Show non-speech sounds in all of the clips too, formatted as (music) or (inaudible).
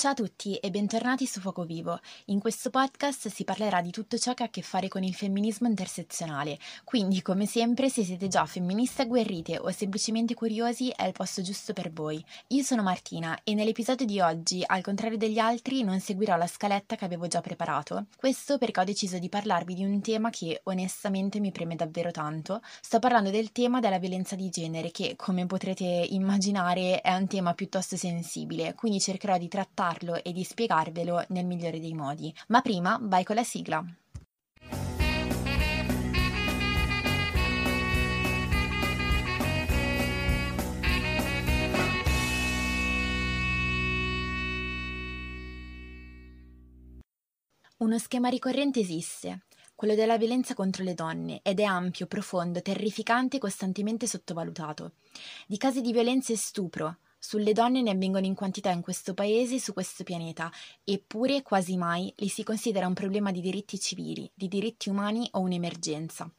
Ciao a tutti e bentornati su Fuoco Vivo. In questo podcast si parlerà di tutto ciò che ha a che fare con il femminismo intersezionale, quindi come sempre se siete già femministe agguerrite o semplicemente curiosi è il posto giusto per voi. Io sono Martina e nell'episodio di oggi, al contrario degli altri, non seguirò la scaletta che avevo già preparato. Questo perché ho deciso di parlarvi di un tema che onestamente mi preme davvero tanto. Sto parlando del tema della violenza di genere che, come potrete immaginare, è un tema piuttosto sensibile, quindi cercherò di trattare parlarlo e di spiegarvelo nel migliore dei modi. Ma prima vai con la sigla. Uno schema ricorrente esiste, quello della violenza contro le donne, ed è ampio, profondo, terrificante e costantemente sottovalutato. Di casi di violenza e stupro, sulle donne ne avvengono in quantità in questo paese e su questo pianeta, eppure quasi mai li si considera un problema di diritti civili, di diritti umani o un'emergenza.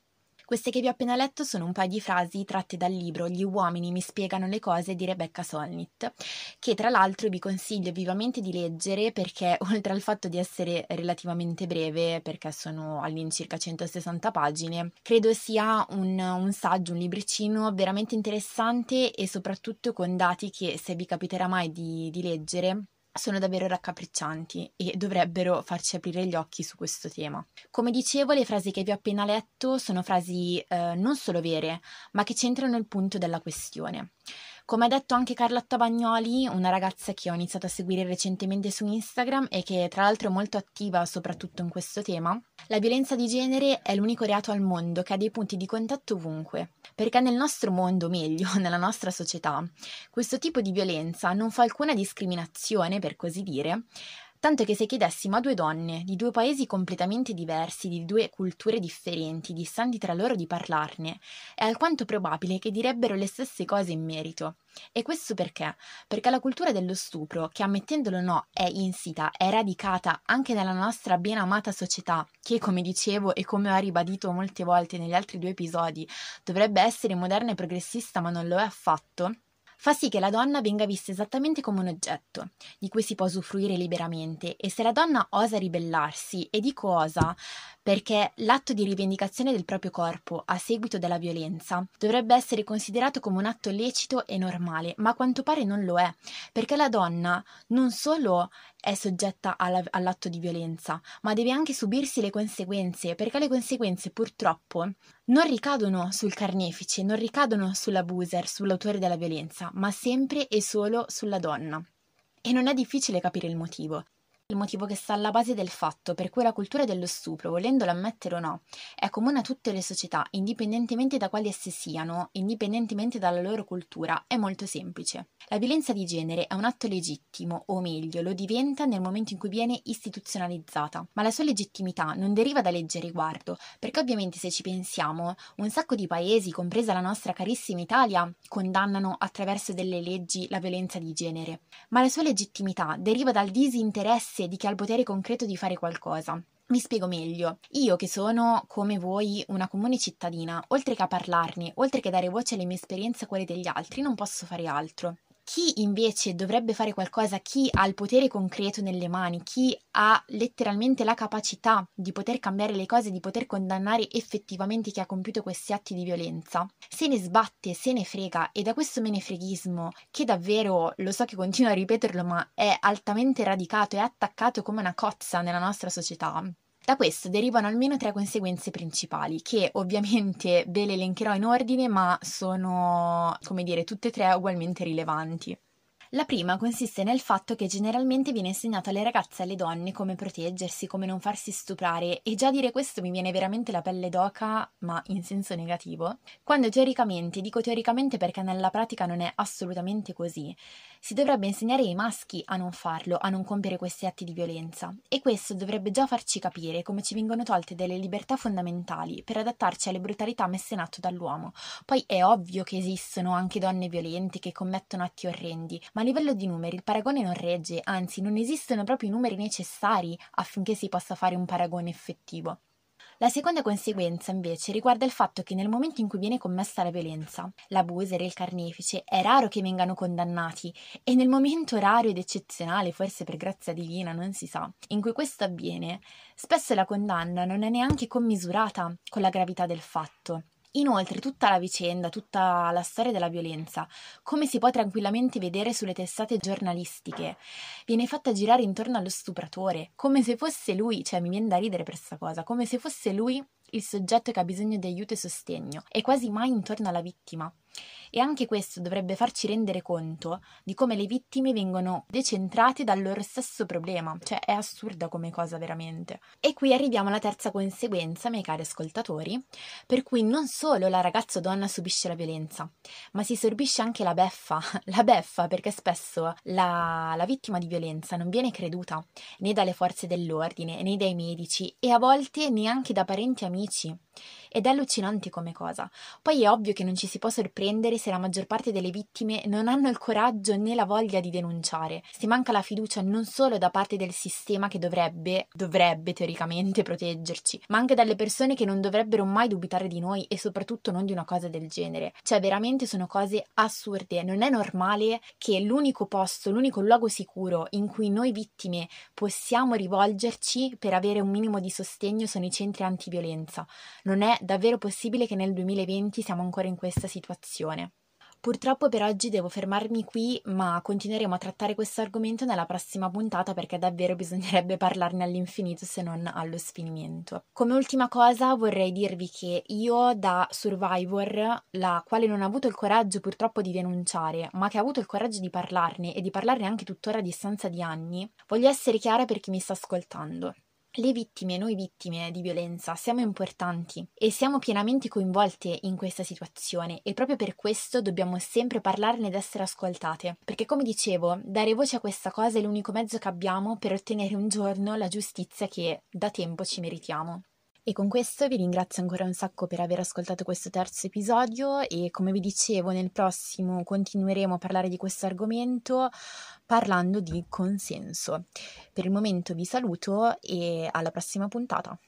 Queste che vi ho appena letto sono un paio di frasi tratte dal libro Gli uomini mi spiegano le cose di Rebecca Solnit, che tra l'altro vi consiglio vivamente di leggere perché (laughs) oltre al fatto di essere relativamente breve, perché sono all'incirca 160 pagine, credo sia un, un saggio, un libricino veramente interessante e soprattutto con dati che se vi capiterà mai di, di leggere sono davvero raccapriccianti e dovrebbero farci aprire gli occhi su questo tema. Come dicevo, le frasi che vi ho appena letto sono frasi eh, non solo vere, ma che centrano il punto della questione. Come ha detto anche Carlotta Bagnoli, una ragazza che ho iniziato a seguire recentemente su Instagram e che tra l'altro è molto attiva soprattutto in questo tema, la violenza di genere è l'unico reato al mondo che ha dei punti di contatto ovunque, perché nel nostro mondo, meglio, (laughs) nella nostra società, questo tipo di violenza non fa alcuna discriminazione, per così dire, tanto che se chiedessimo a due donne di due paesi completamente diversi, di due culture differenti, distanti tra loro di parlarne, è alquanto probabile che direbbero le stesse cose in merito. E questo perché? Perché la cultura dello stupro, che ammettendolo o no è insita, è radicata anche nella nostra ben amata società, che come dicevo e come ho ribadito molte volte negli altri due episodi, dovrebbe essere moderna e progressista ma non lo è affatto, fa sì che la donna venga vista esattamente come un oggetto di cui si può usufruire liberamente e se la donna osa ribellarsi, e dico osa perché l'atto di rivendicazione del proprio corpo a seguito della violenza dovrebbe essere considerato come un atto lecito e normale, ma a quanto pare non lo è, perché la donna non solo è soggetta alla, all'atto di violenza, ma deve anche subirsi le conseguenze, perché le conseguenze purtroppo non ricadono sul carnefice, non ricadono sull'abuser, sull'autore della violenza, ma sempre e solo sulla donna. E non è difficile capire il motivo il motivo che sta alla base del fatto per cui la cultura dello stupro, volendolo ammettere o no, è comune a tutte le società, indipendentemente da quali esse siano, indipendentemente dalla loro cultura, è molto semplice. La violenza di genere è un atto legittimo, o meglio, lo diventa nel momento in cui viene istituzionalizzata, ma la sua legittimità non deriva da legge a riguardo, perché ovviamente se ci pensiamo, un sacco di paesi, compresa la nostra carissima Italia, condannano attraverso delle leggi la violenza di genere, ma la sua legittimità deriva dal disinteresse di chi ha il potere concreto di fare qualcosa. Mi spiego meglio. Io che sono, come voi, una comune cittadina, oltre che a parlarne, oltre che dare voce alle mie esperienze e a quelle degli altri, non posso fare altro. Chi invece dovrebbe fare qualcosa, chi ha il potere concreto nelle mani, chi ha letteralmente la capacità di poter cambiare le cose, di poter condannare effettivamente chi ha compiuto questi atti di violenza, se ne sbatte, se ne frega e da questo menefreghismo, che davvero lo so che continuo a ripeterlo, ma è altamente radicato e attaccato come una cozza nella nostra società, da questo derivano almeno tre conseguenze principali, che ovviamente ve le elencherò in ordine, ma sono, come dire, tutte e tre ugualmente rilevanti. La prima consiste nel fatto che generalmente viene insegnato alle ragazze e alle donne come proteggersi, come non farsi stuprare e già dire questo mi viene veramente la pelle d'oca, ma in senso negativo, quando teoricamente, dico teoricamente perché nella pratica non è assolutamente così, si dovrebbe insegnare ai maschi a non farlo, a non compiere questi atti di violenza e questo dovrebbe già farci capire come ci vengono tolte delle libertà fondamentali per adattarci alle brutalità messe in atto dall'uomo. Poi è ovvio che esistono anche donne violente che commettono atti orrendi, ma a livello di numeri il paragone non regge, anzi non esistono proprio i numeri necessari affinché si possa fare un paragone effettivo. La seconda conseguenza, invece, riguarda il fatto che nel momento in cui viene commessa la violenza, l'abuser e il carnefice è raro che vengano condannati e nel momento raro ed eccezionale, forse per grazia divina, non si sa, in cui questo avviene, spesso la condanna non è neanche commisurata con la gravità del fatto. Inoltre tutta la vicenda, tutta la storia della violenza, come si può tranquillamente vedere sulle testate giornalistiche, viene fatta girare intorno allo stupratore, come se fosse lui, cioè mi viene da ridere per questa cosa, come se fosse lui il soggetto che ha bisogno di aiuto e sostegno, e quasi mai intorno alla vittima. E anche questo dovrebbe farci rendere conto di come le vittime vengono decentrate dal loro stesso problema, cioè è assurda come cosa veramente. E qui arriviamo alla terza conseguenza, miei cari ascoltatori, per cui non solo la ragazza o donna subisce la violenza, ma si sorbisce anche la beffa, (laughs) la beffa perché spesso la, la vittima di violenza non viene creduta né dalle forze dell'ordine né dai medici e a volte neanche da parenti e amici. Ed è allucinante come cosa. Poi è ovvio che non ci si può sorprendere se la maggior parte delle vittime non hanno il coraggio né la voglia di denunciare. Si manca la fiducia non solo da parte del sistema che dovrebbe, dovrebbe teoricamente proteggerci, ma anche dalle persone che non dovrebbero mai dubitare di noi e soprattutto non di una cosa del genere. Cioè veramente sono cose assurde. Non è normale che l'unico posto, l'unico luogo sicuro in cui noi vittime possiamo rivolgerci per avere un minimo di sostegno sono i centri antiviolenza. Non è davvero possibile che nel 2020 siamo ancora in questa situazione. Purtroppo per oggi devo fermarmi qui, ma continueremo a trattare questo argomento nella prossima puntata perché davvero (laughs) bisognerebbe parlarne all'infinito se non allo sfinimento. Come ultima cosa vorrei dirvi che io da survivor, la quale non ha avuto il coraggio purtroppo di denunciare, ma che ha avuto il coraggio di parlarne e di parlarne anche tuttora a distanza di anni, voglio essere chiara per chi mi sta ascoltando. Le vittime, noi vittime di violenza, siamo importanti e siamo pienamente coinvolte in questa situazione e proprio per questo dobbiamo sempre parlarne ed essere ascoltate, perché come dicevo, dare voce a questa cosa è l'unico mezzo che abbiamo per ottenere un giorno la giustizia che da tempo ci meritiamo. E con questo vi ringrazio ancora un sacco per aver ascoltato questo terzo episodio e come vi dicevo nel prossimo continueremo a parlare di questo argomento parlando di consenso. Per il momento vi saluto e alla prossima puntata.